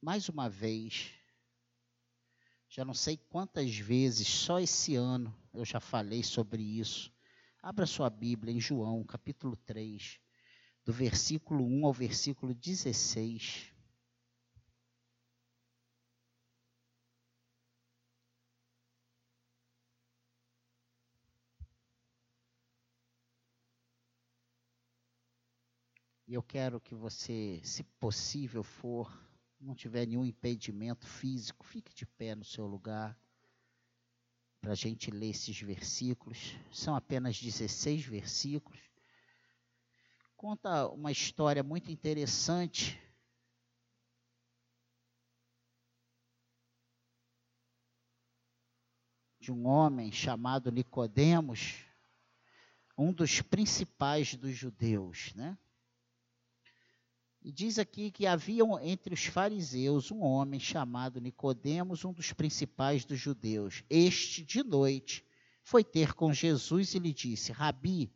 mais uma vez, já não sei quantas vezes, só esse ano eu já falei sobre isso. Abra sua Bíblia em João, capítulo 3, do versículo 1 ao versículo 16. E eu quero que você, se possível for, não tiver nenhum impedimento físico, fique de pé no seu lugar para a gente ler esses versículos. São apenas 16 versículos. Conta uma história muito interessante. De um homem chamado Nicodemos, um dos principais dos judeus, né? E diz aqui que havia entre os fariseus um homem chamado Nicodemos, um dos principais dos judeus. Este, de noite, foi ter com Jesus e lhe disse: Rabi,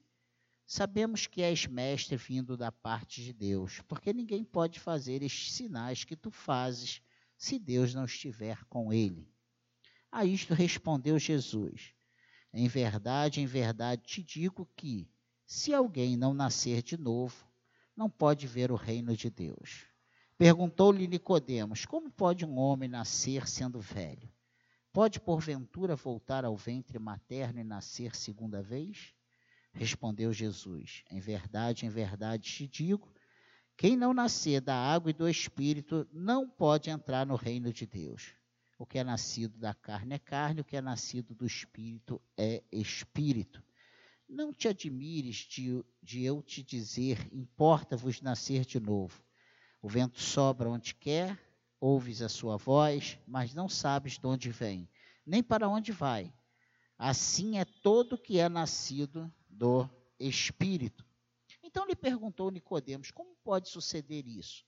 sabemos que és mestre vindo da parte de Deus, porque ninguém pode fazer estes sinais que tu fazes se Deus não estiver com ele. A isto respondeu Jesus: Em verdade, em verdade te digo que, se alguém não nascer de novo, não pode ver o reino de Deus. Perguntou-lhe Nicodemos: Como pode um homem nascer sendo velho? Pode porventura voltar ao ventre materno e nascer segunda vez? Respondeu Jesus: Em verdade, em verdade te digo, quem não nascer da água e do espírito não pode entrar no reino de Deus. O que é nascido da carne é carne, o que é nascido do espírito é espírito. Não te admires de, de eu te dizer, importa-vos nascer de novo. O vento sobra onde quer, ouves a sua voz, mas não sabes de onde vem, nem para onde vai. Assim é todo que é nascido do Espírito. Então lhe perguntou Nicodemos: Como pode suceder isso?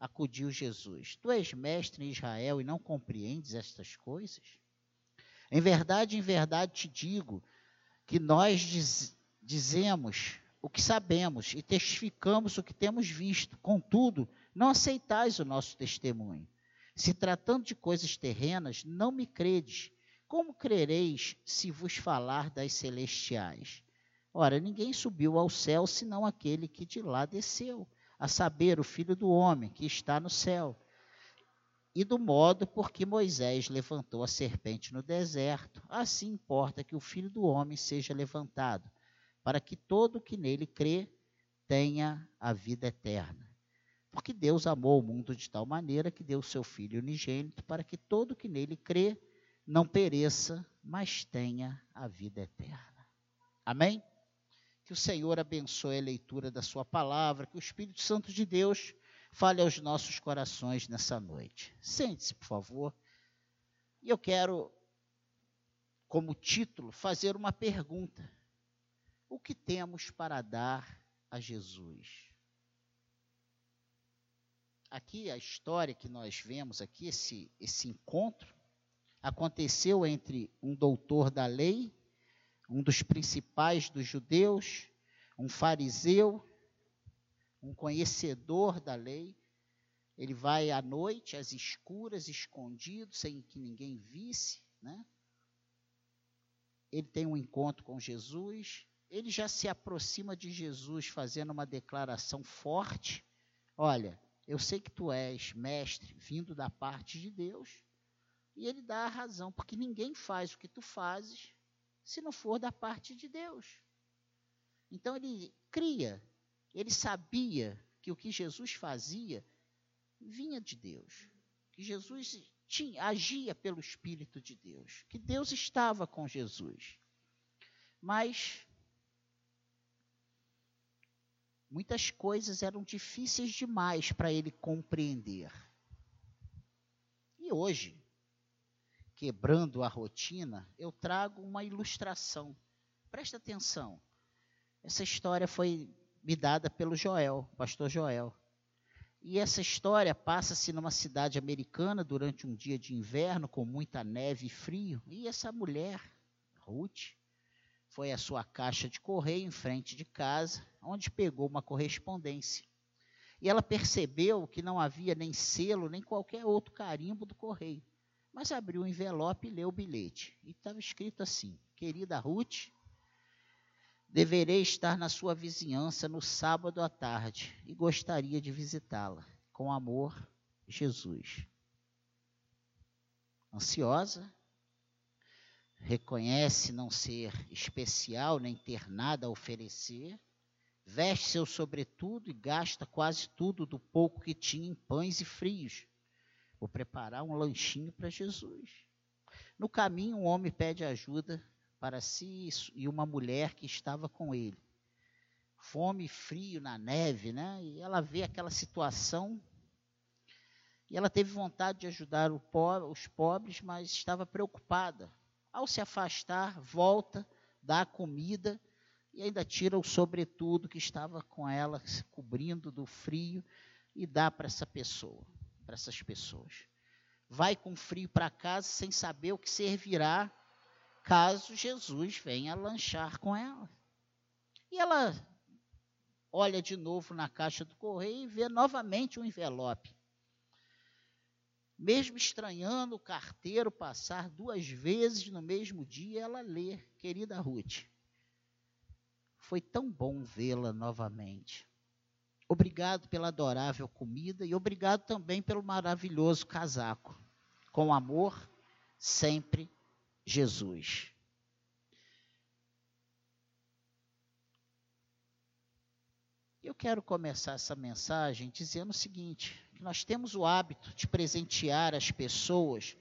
Acudiu Jesus: Tu és mestre em Israel e não compreendes estas coisas? Em verdade, em verdade te digo que nós diz, dizemos o que sabemos e testificamos o que temos visto. Contudo, não aceitais o nosso testemunho. Se tratando de coisas terrenas, não me credes. Como crereis se vos falar das celestiais? Ora, ninguém subiu ao céu senão aquele que de lá desceu, a saber, o Filho do Homem que está no céu e do modo por que Moisés levantou a serpente no deserto, assim importa que o filho do homem seja levantado, para que todo que nele crê tenha a vida eterna. Porque Deus amou o mundo de tal maneira que deu seu Filho unigênito, para que todo que nele crê não pereça, mas tenha a vida eterna. Amém? Que o Senhor abençoe a leitura da Sua palavra, que o Espírito Santo de Deus fale aos nossos corações nessa noite. Sente-se, por favor. E eu quero, como título, fazer uma pergunta: O que temos para dar a Jesus? Aqui a história que nós vemos aqui, esse, esse encontro, aconteceu entre um doutor da lei, um dos principais dos judeus, um fariseu um conhecedor da lei. Ele vai à noite, às escuras, escondido, sem que ninguém visse, né? Ele tem um encontro com Jesus, ele já se aproxima de Jesus fazendo uma declaração forte. Olha, eu sei que tu és mestre vindo da parte de Deus. E ele dá a razão, porque ninguém faz o que tu fazes se não for da parte de Deus. Então ele cria ele sabia que o que Jesus fazia vinha de Deus, que Jesus tinha, agia pelo Espírito de Deus, que Deus estava com Jesus. Mas muitas coisas eram difíceis demais para ele compreender. E hoje, quebrando a rotina, eu trago uma ilustração. Presta atenção. Essa história foi me dada pelo Joel, pastor Joel. E essa história passa-se numa cidade americana durante um dia de inverno com muita neve e frio. E essa mulher, Ruth, foi à sua caixa de correio em frente de casa, onde pegou uma correspondência. e ela percebeu que não havia nem selo, nem qualquer outro carimbo do correio. Mas abriu o envelope e leu o bilhete. E estava escrito assim: Querida Ruth, deverei estar na sua vizinhança no sábado à tarde e gostaria de visitá-la. Com amor, Jesus. Ansiosa, reconhece não ser especial nem ter nada a oferecer, veste seu sobretudo e gasta quase tudo do pouco que tinha em pães e frios. Vou preparar um lanchinho para Jesus. No caminho, um homem pede ajuda para si e uma mulher que estava com ele. Fome e frio na neve, né? E ela vê aquela situação e ela teve vontade de ajudar os pobres, mas estava preocupada. Ao se afastar, volta, dá comida e ainda tira o sobretudo que estava com ela, se cobrindo do frio, e dá para essa pessoa, para essas pessoas. Vai com frio para casa sem saber o que servirá caso Jesus venha lanchar com ela. E ela olha de novo na caixa do correio e vê novamente um envelope. Mesmo estranhando o carteiro passar duas vezes no mesmo dia, ela lê, querida Ruth. Foi tão bom vê-la novamente. Obrigado pela adorável comida e obrigado também pelo maravilhoso casaco. Com amor, sempre Jesus. Eu quero começar essa mensagem dizendo o seguinte: nós temos o hábito de presentear as pessoas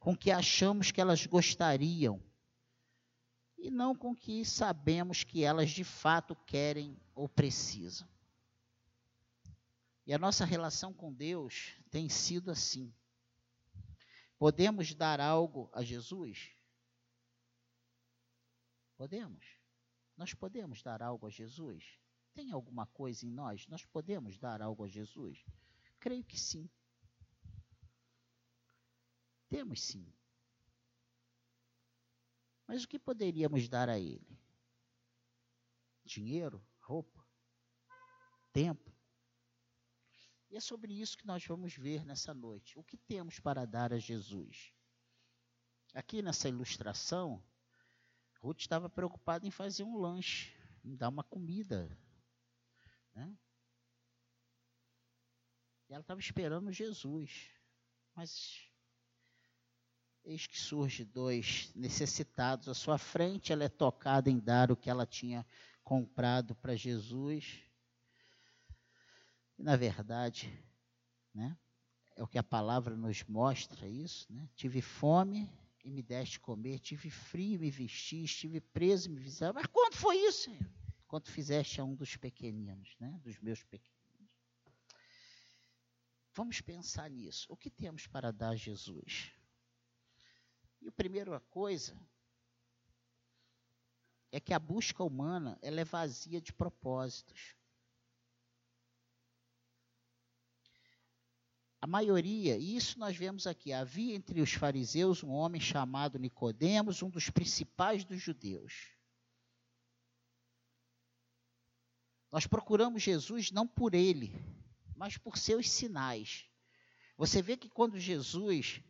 com o que achamos que elas gostariam e não com o que sabemos que elas de fato querem ou precisam. E a nossa relação com Deus tem sido assim. Podemos dar algo a Jesus? Podemos. Nós podemos dar algo a Jesus? Tem alguma coisa em nós? Nós podemos dar algo a Jesus? Creio que sim. Temos sim. Mas o que poderíamos dar a Ele? Dinheiro? Roupa? Tempo? E é sobre isso que nós vamos ver nessa noite. O que temos para dar a Jesus? Aqui nessa ilustração, Ruth estava preocupada em fazer um lanche, em dar uma comida. Né? E ela estava esperando Jesus. Mas eis que surge dois necessitados à sua frente, ela é tocada em dar o que ela tinha comprado para Jesus. E na verdade, né, é o que a palavra nos mostra isso, né? Tive fome e me deste comer, tive frio me vesti, estive preso me visitaste. Mas quando foi isso, Senhor? Quando fizeste a um dos pequeninos, né? Dos meus pequeninos. Vamos pensar nisso. O que temos para dar a Jesus? E a primeira coisa é que a busca humana ela é vazia de propósitos. A maioria, e isso nós vemos aqui, havia entre os fariseus um homem chamado Nicodemos, um dos principais dos judeus. Nós procuramos Jesus não por ele, mas por seus sinais. Você vê que quando Jesus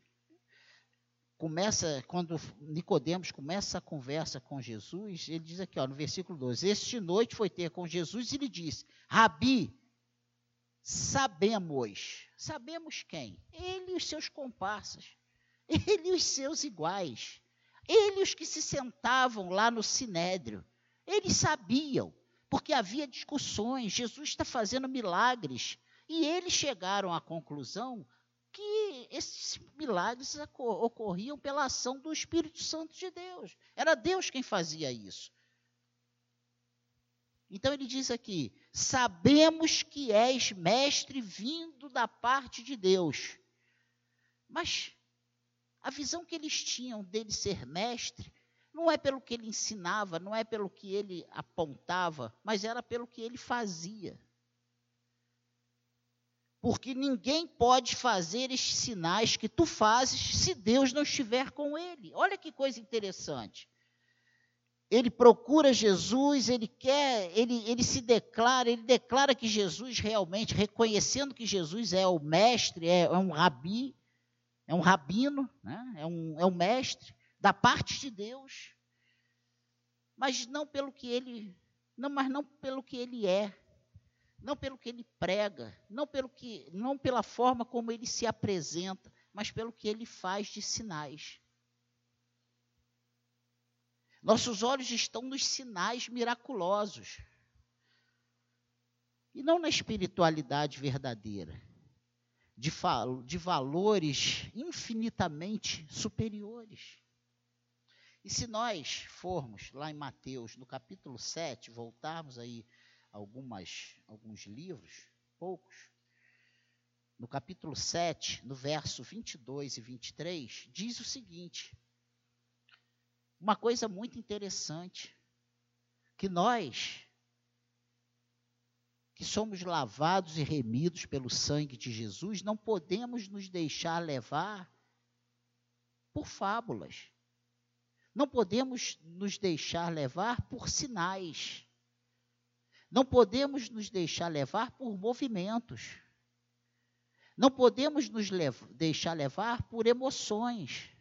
começa, quando Nicodemos começa a conversa com Jesus, ele diz aqui, ó, no versículo 12: Este noite foi ter com Jesus e lhe disse: Rabi, sabemos, sabemos quem? Ele e os seus comparsas, ele e os seus iguais, ele e os que se sentavam lá no sinédrio, eles sabiam, porque havia discussões, Jesus está fazendo milagres, e eles chegaram à conclusão que esses milagres ocorriam pela ação do Espírito Santo de Deus. Era Deus quem fazia isso. Então ele diz aqui: sabemos que és mestre vindo da parte de Deus. Mas a visão que eles tinham dele ser mestre não é pelo que ele ensinava, não é pelo que ele apontava, mas era pelo que ele fazia. Porque ninguém pode fazer estes sinais que tu fazes se Deus não estiver com ele. Olha que coisa interessante. Ele procura Jesus, ele quer, ele, ele se declara, ele declara que Jesus realmente, reconhecendo que Jesus é o mestre, é, é um rabi, é um rabino, né? é, um, é um mestre da parte de Deus, mas não pelo que ele, não, mas não pelo que ele é, não pelo que ele prega, não pelo que, não pela forma como ele se apresenta, mas pelo que ele faz de sinais. Nossos olhos estão nos sinais miraculosos. E não na espiritualidade verdadeira, de, de valores infinitamente superiores. E se nós formos lá em Mateus, no capítulo 7, voltarmos aí algumas, alguns livros, poucos, no capítulo 7, no verso 22 e 23, diz o seguinte: uma coisa muito interessante, que nós, que somos lavados e remidos pelo sangue de Jesus, não podemos nos deixar levar por fábulas. Não podemos nos deixar levar por sinais. Não podemos nos deixar levar por movimentos. Não podemos nos lev deixar levar por emoções.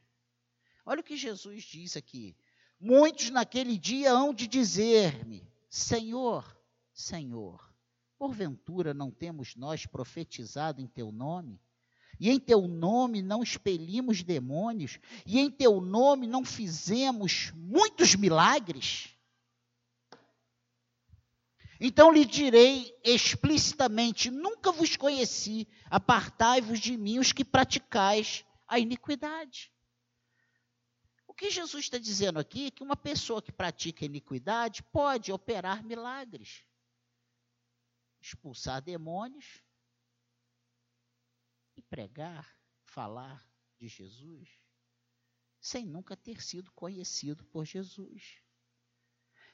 Olha o que Jesus diz aqui. Muitos naquele dia hão de dizer-me: Senhor, Senhor, porventura não temos nós profetizado em teu nome? E em teu nome não expelimos demônios? E em teu nome não fizemos muitos milagres? Então lhe direi explicitamente: Nunca vos conheci, apartai-vos de mim os que praticais a iniquidade. Que Jesus está dizendo aqui é que uma pessoa que pratica iniquidade pode operar milagres, expulsar demônios e pregar, falar de Jesus, sem nunca ter sido conhecido por Jesus.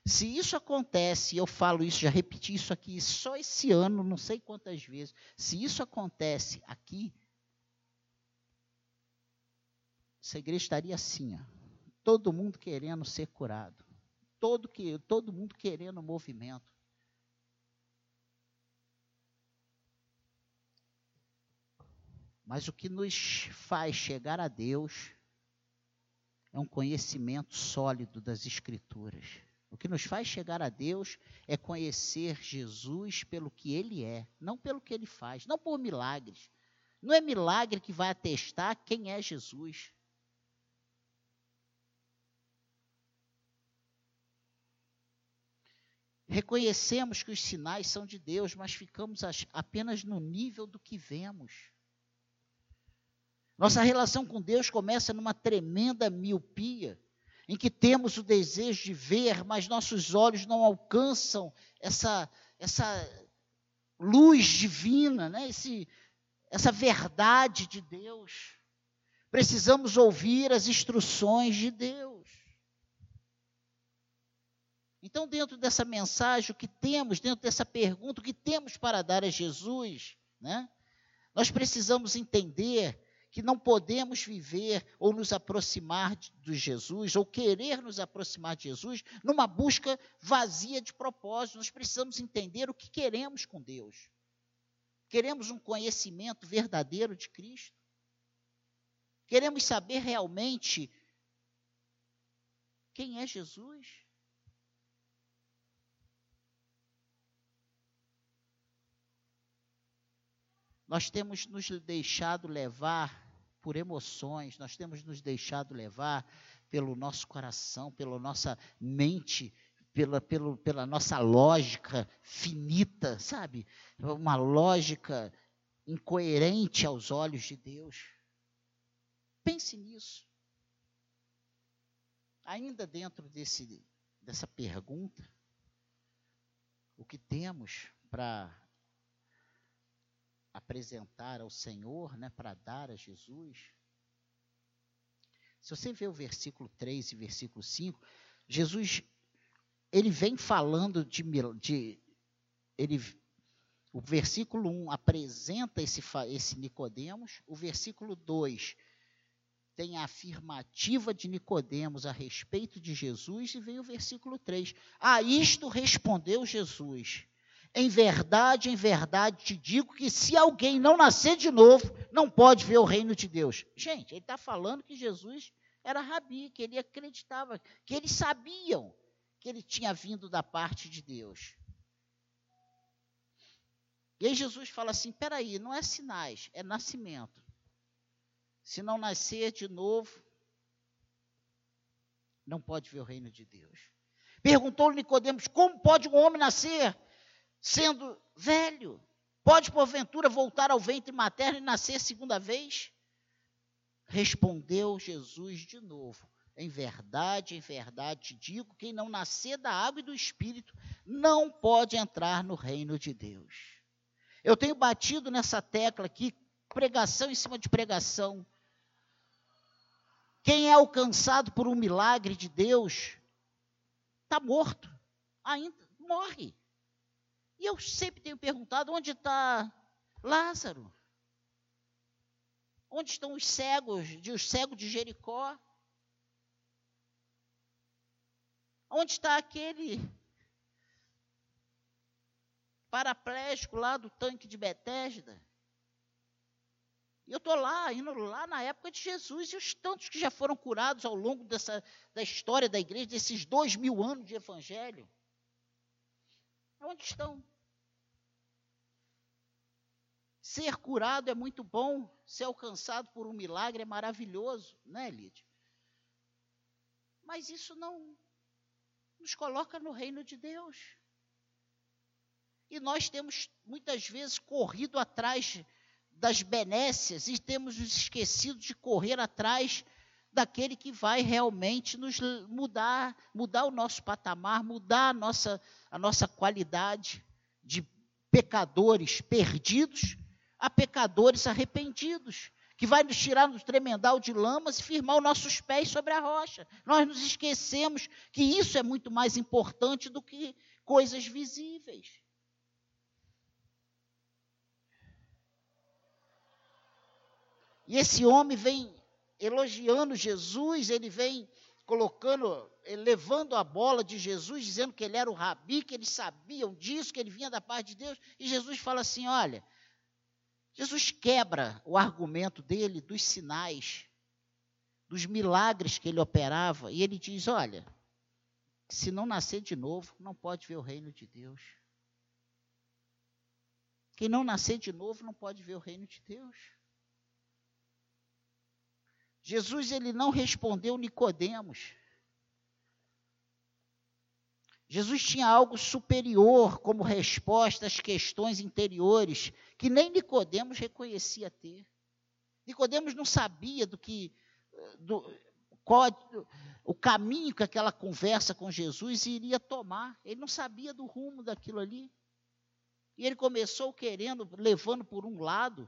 Se isso acontece, e eu falo isso, já repeti isso aqui só esse ano, não sei quantas vezes, se isso acontece aqui, essa igreja estaria assim, ó todo mundo querendo ser curado, todo, que, todo mundo querendo movimento. Mas o que nos faz chegar a Deus é um conhecimento sólido das Escrituras. O que nos faz chegar a Deus é conhecer Jesus pelo que Ele é, não pelo que Ele faz, não por milagres. Não é milagre que vai atestar quem é Jesus. Reconhecemos que os sinais são de Deus, mas ficamos apenas no nível do que vemos. Nossa relação com Deus começa numa tremenda miopia, em que temos o desejo de ver, mas nossos olhos não alcançam essa, essa luz divina, né? Esse, essa verdade de Deus. Precisamos ouvir as instruções de Deus. Então, dentro dessa mensagem, o que temos, dentro dessa pergunta, o que temos para dar a Jesus, né? Nós precisamos entender que não podemos viver ou nos aproximar de Jesus, ou querer nos aproximar de Jesus, numa busca vazia de propósito. Nós precisamos entender o que queremos com Deus. Queremos um conhecimento verdadeiro de Cristo? Queremos saber realmente quem é Jesus? Nós temos nos deixado levar por emoções, nós temos nos deixado levar pelo nosso coração, pela nossa mente, pela, pelo, pela nossa lógica finita, sabe? Uma lógica incoerente aos olhos de Deus. Pense nisso. Ainda dentro desse, dessa pergunta, o que temos para apresentar ao Senhor, né, para dar a Jesus. Se você vê o versículo 3 e versículo 5, Jesus ele vem falando de, de ele o versículo 1 apresenta esse, esse Nicodemos, o versículo 2 tem a afirmativa de Nicodemos a respeito de Jesus e vem o versículo 3. A isto respondeu Jesus: Em verdade, em verdade te digo que se alguém não nascer de novo, não pode ver o reino de Deus. Gente, ele está falando que Jesus era rabi, que ele acreditava, que eles sabiam que ele tinha vindo da parte de Deus. E aí Jesus fala assim: peraí, não é sinais, é nascimento. Se não nascer de novo, não pode ver o reino de Deus. Perguntou Nicodemos: como pode um homem nascer sendo velho? Pode, porventura, voltar ao ventre materno e nascer segunda vez? Respondeu Jesus de novo: Em verdade, em verdade digo: quem não nascer da água e do espírito não pode entrar no reino de Deus. Eu tenho batido nessa tecla aqui, pregação em cima de pregação. Quem é alcançado por um milagre de Deus está morto, ainda morre. E eu sempre tenho perguntado: onde está Lázaro? Onde estão os cegos, os cegos de Jericó? Onde está aquele paraplégico lá do tanque de Betesda. E eu estou lá, indo lá na época de Jesus, e os tantos que já foram curados ao longo dessa, da história da igreja, desses dois mil anos de evangelho. Onde estão? Ser curado é muito bom, ser alcançado por um milagre é maravilhoso, né, Lídia? Mas isso não nos coloca no reino de Deus. E nós temos muitas vezes corrido atrás das benécias e temos nos esquecido de correr atrás daquele que vai realmente nos mudar, mudar o nosso patamar, mudar a nossa, a nossa qualidade de pecadores perdidos a pecadores arrependidos, que vai nos tirar do tremendal de lamas e firmar os nossos pés sobre a rocha. Nós nos esquecemos que isso é muito mais importante do que coisas visíveis. E esse homem vem elogiando Jesus, ele vem colocando, levando a bola de Jesus, dizendo que ele era o rabi, que eles sabiam disso, que ele vinha da parte de Deus. E Jesus fala assim: olha, Jesus quebra o argumento dele dos sinais, dos milagres que ele operava, e ele diz: olha, se não nascer de novo, não pode ver o reino de Deus. Quem não nascer de novo não pode ver o reino de Deus. Jesus ele não respondeu Nicodemos. Jesus tinha algo superior como resposta às questões interiores que nem Nicodemos reconhecia ter. Nicodemos não sabia do que do, qual, o caminho que aquela conversa com Jesus iria tomar. Ele não sabia do rumo daquilo ali. E ele começou querendo, levando por um lado,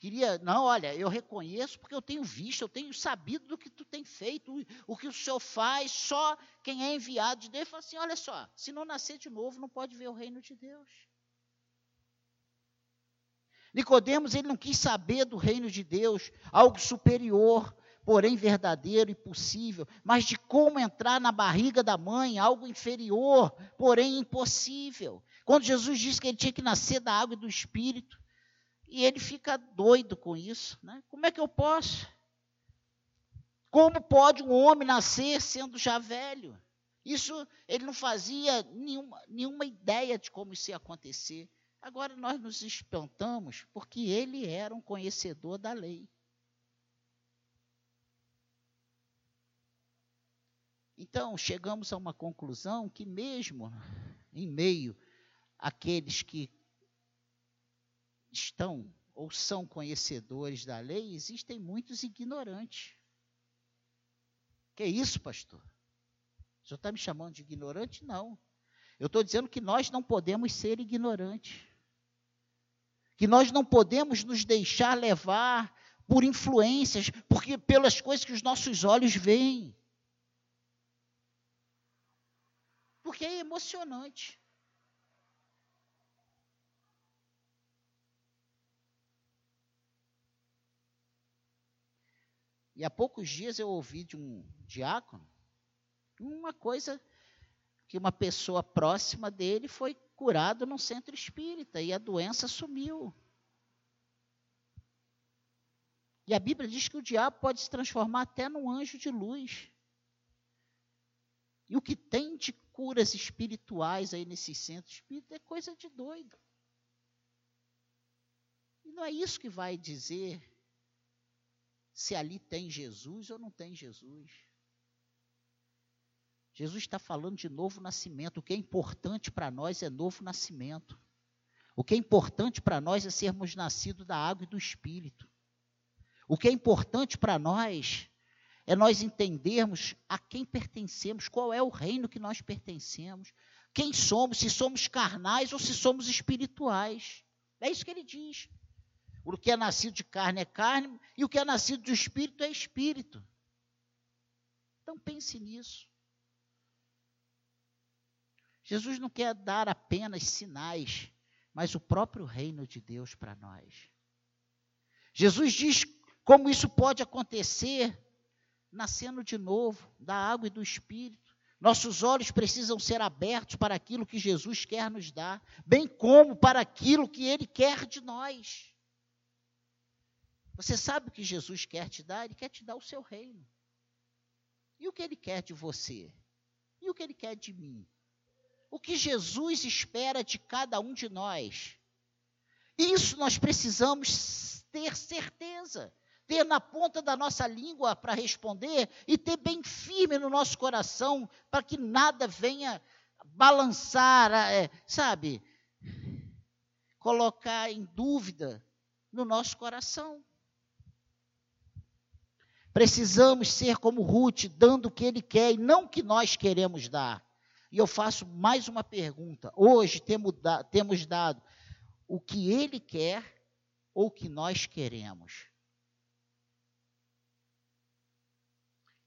Queria, não, olha, eu reconheço porque eu tenho visto, eu tenho sabido do que tu tem feito, o que o Senhor faz, só quem é enviado de Deus. Fala assim: olha só, se não nascer de novo, não pode ver o reino de Deus. Nicodemos, ele não quis saber do reino de Deus, algo superior, porém verdadeiro e possível, mas de como entrar na barriga da mãe, algo inferior, porém impossível. Quando Jesus disse que ele tinha que nascer da água e do espírito, e ele fica doido com isso. Né? Como é que eu posso? Como pode um homem nascer sendo já velho? Isso ele não fazia nenhuma, nenhuma ideia de como isso ia acontecer. Agora nós nos espantamos porque ele era um conhecedor da lei. Então, chegamos a uma conclusão que, mesmo em meio àqueles que estão ou são conhecedores da lei, existem muitos ignorantes. Que isso, pastor? O senhor está me chamando de ignorante? Não. Eu estou dizendo que nós não podemos ser ignorantes. Que nós não podemos nos deixar levar por influências, porque pelas coisas que os nossos olhos veem. Porque é emocionante. E há poucos dias eu ouvi de um diácono uma coisa que uma pessoa próxima dele foi curado num centro espírita e a doença sumiu. E a Bíblia diz que o diabo pode se transformar até num anjo de luz. E o que tem de curas espirituais aí nesse centro espírita é coisa de doido. E não é isso que vai dizer se ali tem Jesus ou não tem Jesus. Jesus está falando de novo nascimento. O que é importante para nós é novo nascimento. O que é importante para nós é sermos nascidos da água e do Espírito. O que é importante para nós é nós entendermos a quem pertencemos, qual é o reino que nós pertencemos, quem somos, se somos carnais ou se somos espirituais. É isso que ele diz. O que é nascido de carne é carne e o que é nascido do espírito é espírito. Então pense nisso. Jesus não quer dar apenas sinais, mas o próprio reino de Deus para nós. Jesus diz como isso pode acontecer nascendo de novo da água e do espírito. Nossos olhos precisam ser abertos para aquilo que Jesus quer nos dar, bem como para aquilo que ele quer de nós. Você sabe o que Jesus quer te dar? Ele quer te dar o seu reino. E o que ele quer de você? E o que ele quer de mim? O que Jesus espera de cada um de nós? Isso nós precisamos ter certeza, ter na ponta da nossa língua para responder e ter bem firme no nosso coração para que nada venha balançar, é, sabe, colocar em dúvida no nosso coração. Precisamos ser como Ruth, dando o que ele quer e não o que nós queremos dar. E eu faço mais uma pergunta. Hoje temos, dado o que ele quer ou o que nós queremos?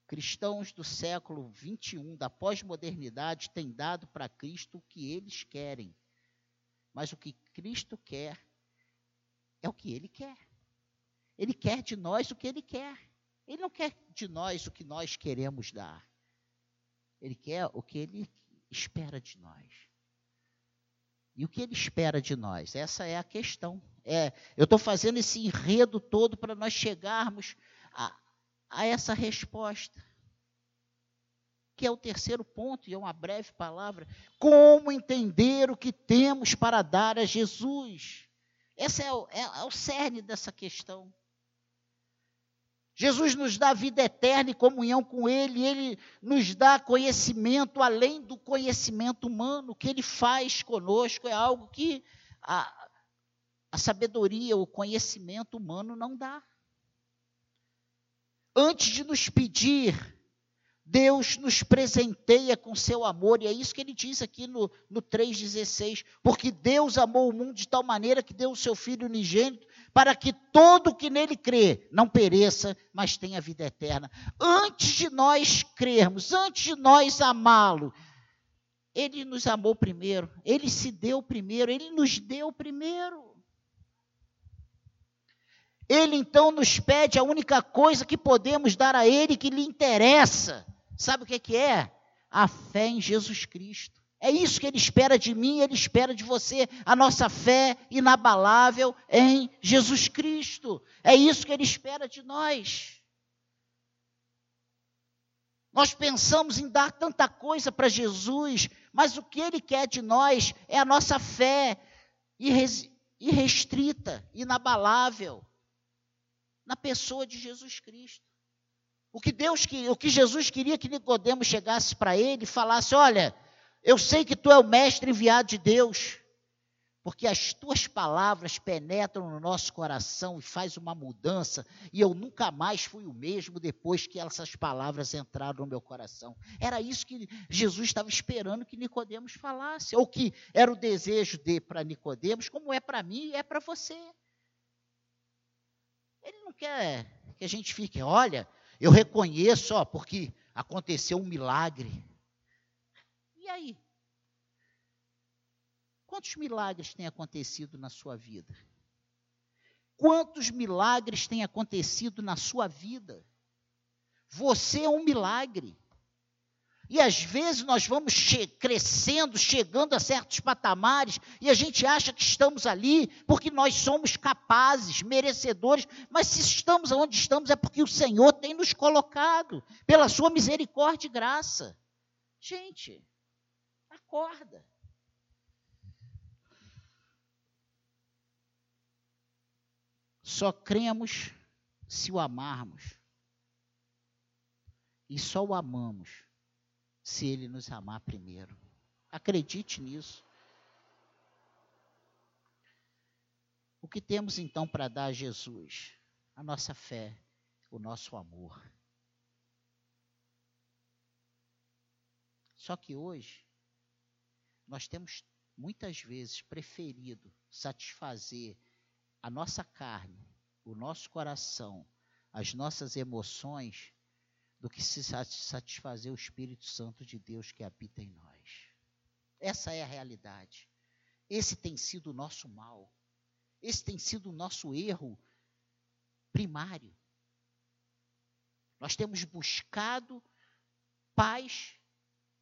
Cristãos do século 21, da pós-modernidade, têm dado para Cristo o que eles querem. Mas o que Cristo quer é o que ele quer. Ele quer de nós o que ele quer. Ele não quer de nós o que nós queremos dar. Ele quer o que ele espera de nós. E o que ele espera de nós? Essa é a questão. É, eu estou fazendo esse enredo todo para nós chegarmos a, a essa resposta. Que é o terceiro ponto, e é uma breve palavra. Como entender o que temos para dar a Jesus? Esse é o, é, é o cerne dessa questão. Jesus nos dá vida eterna e comunhão com Ele, Ele nos dá conhecimento além do conhecimento humano. O que Ele faz conosco é algo que a, a sabedoria, o conhecimento humano não dá. Antes de nos pedir, Deus nos presenteia com seu amor, e é isso que ele diz aqui no, no 3,16: porque Deus amou o mundo de tal maneira que deu o seu Filho unigênito para que todo que nele crê não pereça, mas tenha vida eterna. Antes de nós crermos, antes de nós amá-lo, ele nos amou primeiro, ele se deu primeiro, ele nos deu primeiro. Ele então nos pede a única coisa que podemos dar a ele que lhe interessa. Sabe o que, é? A fé em Jesus Cristo. É isso que ele espera de mim, ele espera de você, a nossa fé inabalável em Jesus Cristo. É isso que ele espera de nós. Nós pensamos em dar tanta coisa para Jesus, mas o que ele quer de nós é a nossa fé irrestrita, inabalável na pessoa de Jesus Cristo. O que Deus, o que Jesus queria que Nicodemos chegasse para ele e falasse: "Olha, eu sei que tu é o mestre enviado de Deus, porque as tuas palavras penetram no nosso coração e faz uma mudança, e eu nunca mais fui o mesmo depois que essas palavras entraram no meu coração. Era isso que Jesus estava esperando que Nicodemos falasse, ou que era o desejo de para Nicodemos, como é para mim e é para você. Ele não quer que a gente fique, olha, eu reconheço, ó, porque aconteceu um milagre. E aí? Quantos milagres têm acontecido na sua vida? Quantos milagres têm acontecido na sua vida? Você é um milagre. E às vezes nós vamos che crescendo, chegando a certos patamares, e a gente acha que estamos ali porque nós somos capazes, merecedores, mas se estamos onde estamos é porque o Senhor tem nos colocado, pela sua misericórdia e graça. Gente, acorda. Só cremos se o amarmos. E só o amamos se ele nos amar primeiro. Acredite nisso. O que temos então para dar a Jesus? A nossa fé, o nosso amor. Só que hoje, nós temos muitas vezes preferido satisfazer a nossa carne, o nosso coração, as nossas emoções, do que se satisfazer o Espírito Santo de Deus que habita em nós. Essa é a realidade. Esse tem sido o nosso mal. Esse tem sido o nosso erro primário. Nós temos buscado paz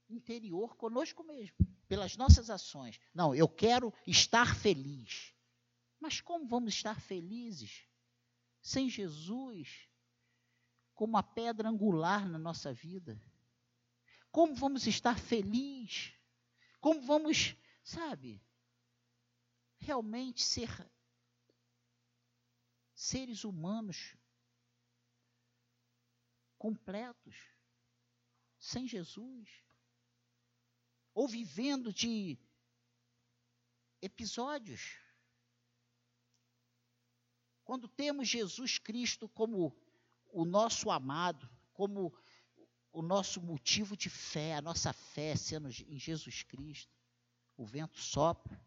interior conosco mesmo, pelas nossas ações. Não, eu quero estar feliz. Mas como vamos estar felizes sem Jesus como a pedra angular na nossa vida? Como vamos estar felizes? Como vamos, sabe, realmente ser seres humanos completos sem Jesus? Ou vivendo de episódios? Quando temos Jesus Cristo como o nosso amado, como o nosso motivo de fé, a nossa fé sendo em Jesus Cristo. O vento sopra,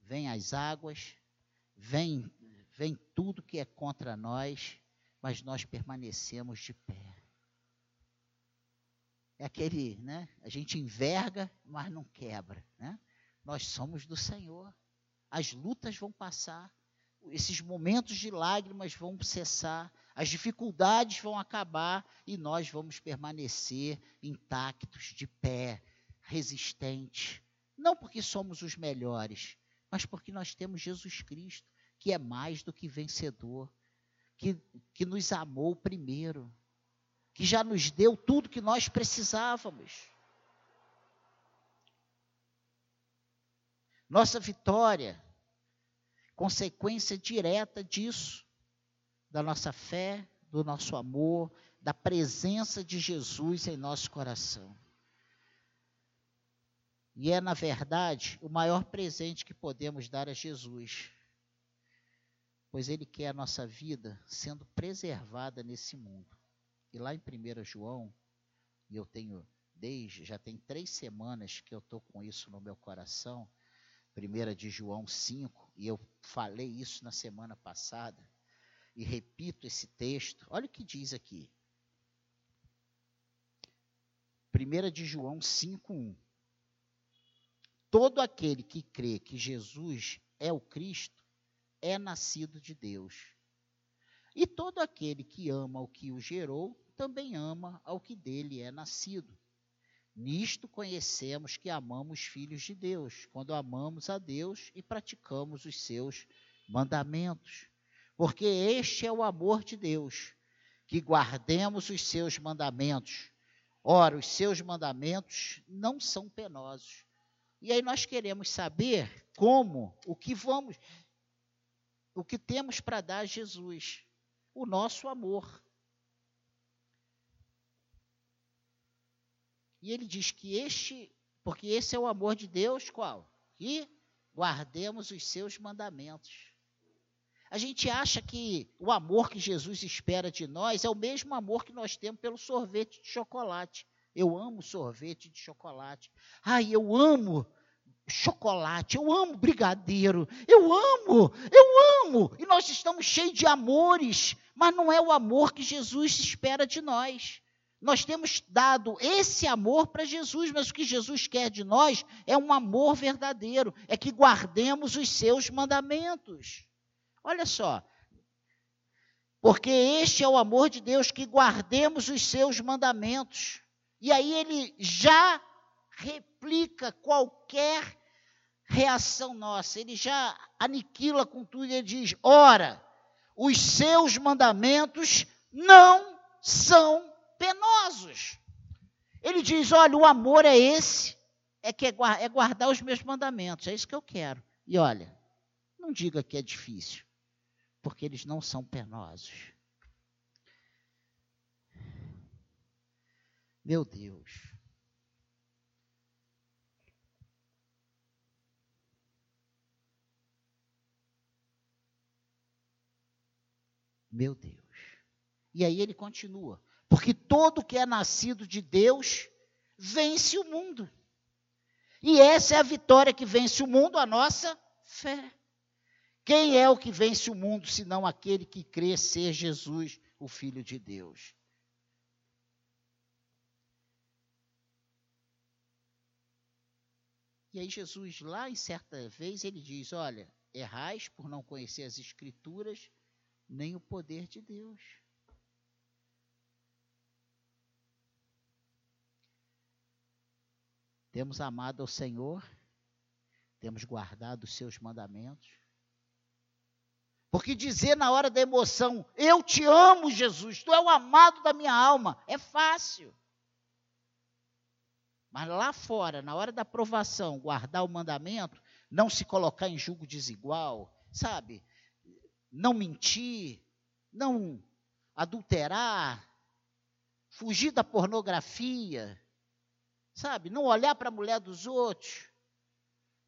vem as águas, vem, vem tudo que é contra nós, mas nós permanecemos de pé. É aquele, né? A gente enverga, mas não quebra, né? Nós somos do Senhor. As lutas vão passar, esses momentos de lágrimas vão cessar, as dificuldades vão acabar e nós vamos permanecer intactos, de pé, resistentes. Não porque somos os melhores, mas porque nós temos Jesus Cristo, que é mais do que vencedor, que, que nos amou primeiro, que já nos deu tudo que nós precisávamos. Nossa vitória, consequência direta disso da nossa fé, do nosso amor, da presença de Jesus em nosso coração. E é, na verdade, o maior presente que podemos dar a Jesus, pois Ele quer a nossa vida sendo preservada nesse mundo. E lá em 1 João, e eu tenho desde, já tem três semanas que eu estou com isso no meu coração, 1 de João 5, e eu falei isso na semana passada, e repito esse texto, olha o que diz aqui. 1 de João 5,1. Todo aquele que crê que Jesus é o Cristo é nascido de Deus. E todo aquele que ama o que o gerou também ama ao que dele é nascido. Nisto conhecemos que amamos filhos de Deus, quando amamos a Deus e praticamos os seus mandamentos porque este é o amor de Deus, que guardemos os seus mandamentos. Ora, os seus mandamentos não são penosos. E aí nós queremos saber como, o que vamos, o que temos para dar a Jesus, o nosso amor. E ele diz que este, porque esse é o amor de Deus, qual? Que guardemos os seus mandamentos. A gente acha que o amor que Jesus espera de nós é o mesmo amor que nós temos pelo sorvete de chocolate. Eu amo sorvete de chocolate. Ai, eu amo chocolate, eu amo brigadeiro, eu amo, eu amo. E nós estamos cheios de amores, mas não é o amor que Jesus espera de nós. Nós temos dado esse amor para Jesus, mas o que Jesus quer de nós é um amor verdadeiro, é que guardemos os seus mandamentos. Olha só, Porque este é o amor de Deus, que guardemos os seus mandamentos. E aí ele já replica qualquer reação nossa, ele já aniquila com tudo e ele diz: ora, os seus mandamentos não são penosos. Ele diz: olha, o amor é esse, é que é, é guardar os meus mandamentos, é isso que eu quero. E olha, não diga que é difícil, porque eles não são penosos. Meu Deus. Meu Deus. E aí ele continua: porque todo que é nascido de Deus vence o mundo. E essa é a vitória que vence o mundo, a nossa fé. Quem é o que vence o mundo, senão aquele que crê ser Jesus, o Filho de Deus? E aí Jesus, lá em certa vez, ele diz: Olha, errais por não conhecer as Escrituras, nem o poder de Deus. Temos amado ao Senhor, temos guardado os seus mandamentos. Porque dizer na hora da emoção, eu te amo, Jesus, tu é o amado da minha alma, é fácil. Mas lá fora, na hora da aprovação, guardar o mandamento, não se colocar em julgo desigual, sabe? Não mentir, não adulterar, fugir da pornografia, sabe? Não olhar para a mulher dos outros,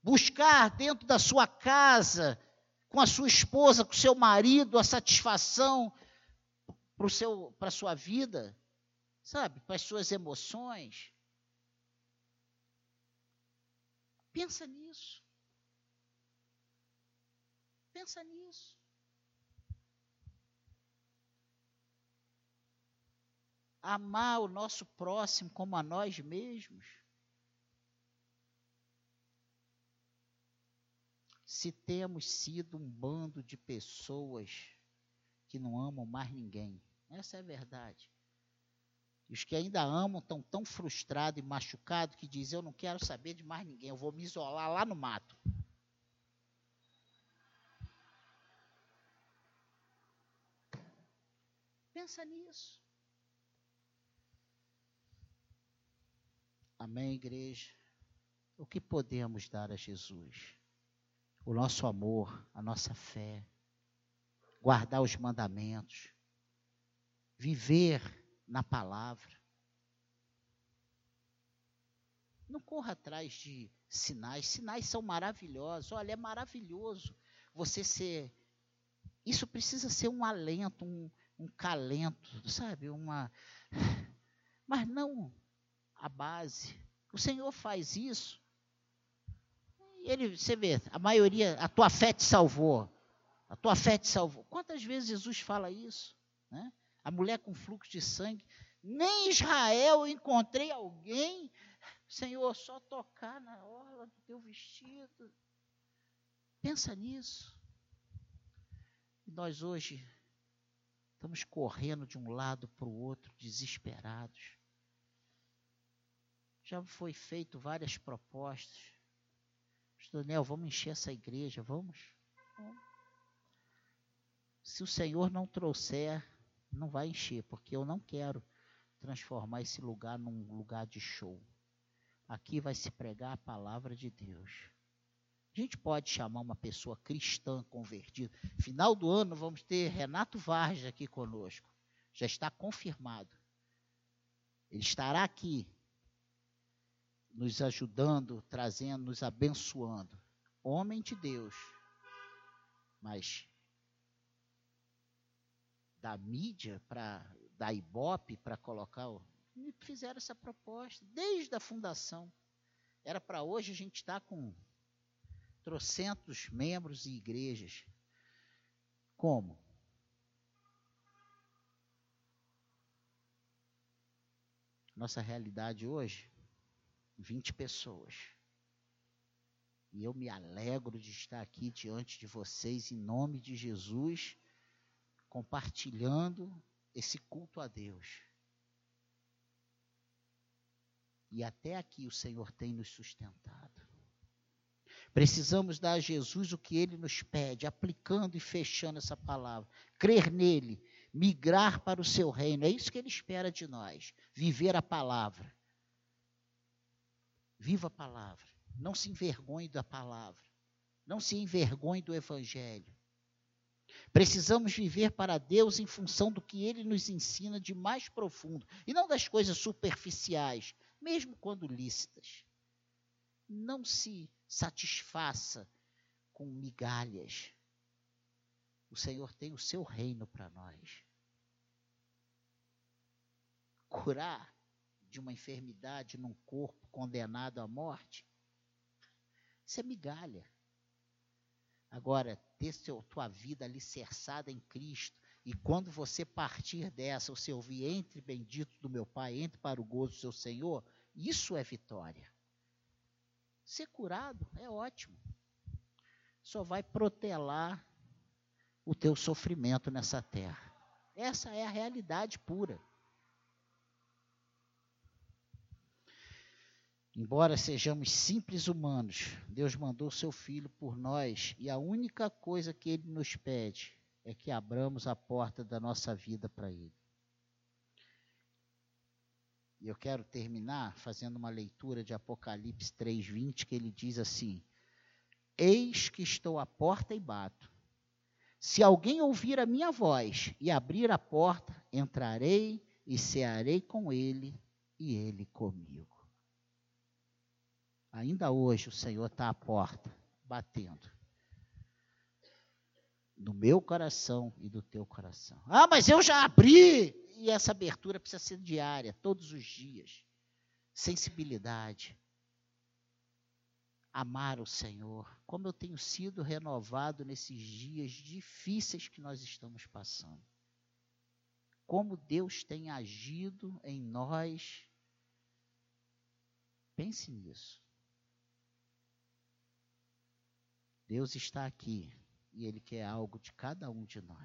buscar dentro da sua casa, com a sua esposa, com o seu marido, a satisfação para a sua vida, sabe? Para as suas emoções. Pensa nisso. Pensa nisso. Amar o nosso próximo como a nós mesmos? Se temos sido um bando de pessoas que não amam mais ninguém, essa é a verdade. E os que ainda amam estão tão frustrados e machucados que dizem: Eu não quero saber de mais ninguém, eu vou me isolar lá no mato. Pensa nisso. Amém, igreja? O que podemos dar a Jesus? O nosso amor, a nossa fé, guardar os mandamentos, viver na palavra. Não corra atrás de sinais. Sinais são maravilhosos. Olha, é maravilhoso você ser. Isso precisa ser um alento, um, um calento, sabe? Uma. Mas não a base. O Senhor faz isso. Ele, você vê, a maioria, a tua fé te salvou. A tua fé te salvou. Quantas vezes Jesus fala isso? Né? A mulher com fluxo de sangue. Nem em Israel encontrei alguém, Senhor, só tocar na orla do teu vestido. Pensa nisso. E nós hoje estamos correndo de um lado para o outro, desesperados. Já foi feito várias propostas. Daniel, vamos encher essa igreja, vamos? Se o Senhor não trouxer, não vai encher, porque eu não quero transformar esse lugar num lugar de show. Aqui vai se pregar a palavra de Deus. A gente pode chamar uma pessoa cristã convertida. Final do ano vamos ter Renato Vargas aqui conosco. Já está confirmado. Ele estará aqui nos ajudando, trazendo, nos abençoando. Homem de Deus. Mas da mídia para da Ibope para colocar me fizeram essa proposta desde a fundação. Era para hoje a gente estar tá com trocentos membros e igrejas. Como? Nossa realidade hoje 20 pessoas. E eu me alegro de estar aqui diante de vocês em nome de Jesus, compartilhando esse culto a Deus. E até aqui o Senhor tem nos sustentado. Precisamos dar a Jesus o que ele nos pede, aplicando e fechando essa palavra. Crer nele, migrar para o seu reino. É isso que ele espera de nós. Viver a palavra. Viva a palavra. Não se envergonhe da palavra. Não se envergonhe do evangelho. Precisamos viver para Deus em função do que Ele nos ensina de mais profundo e não das coisas superficiais, mesmo quando lícitas. Não se satisfaça com migalhas. O Senhor tem o seu reino para nós. Curar de uma enfermidade num corpo condenado à morte, isso é migalha. Agora, ter seu, tua vida alicerçada em Cristo, e quando você partir dessa, você ouvir entre bendito do meu Pai, entre para o gozo do seu Senhor, isso é vitória. Ser curado é ótimo. Só vai protelar o teu sofrimento nessa terra. Essa é a realidade pura. Embora sejamos simples humanos, Deus mandou seu Filho por nós e a única coisa que Ele nos pede é que abramos a porta da nossa vida para Ele. E eu quero terminar fazendo uma leitura de Apocalipse 3:20 que ele diz assim: Eis que estou à porta e bato. Se alguém ouvir a minha voz e abrir a porta, entrarei e cearei com ele e ele comigo. Ainda hoje o Senhor está à porta, batendo. No meu coração e do teu coração. Ah, mas eu já abri! E essa abertura precisa ser diária, todos os dias. Sensibilidade. Amar o Senhor. Como eu tenho sido renovado nesses dias difíceis que nós estamos passando. Como Deus tem agido em nós. Pense nisso. Deus está aqui e Ele quer algo de cada um de nós.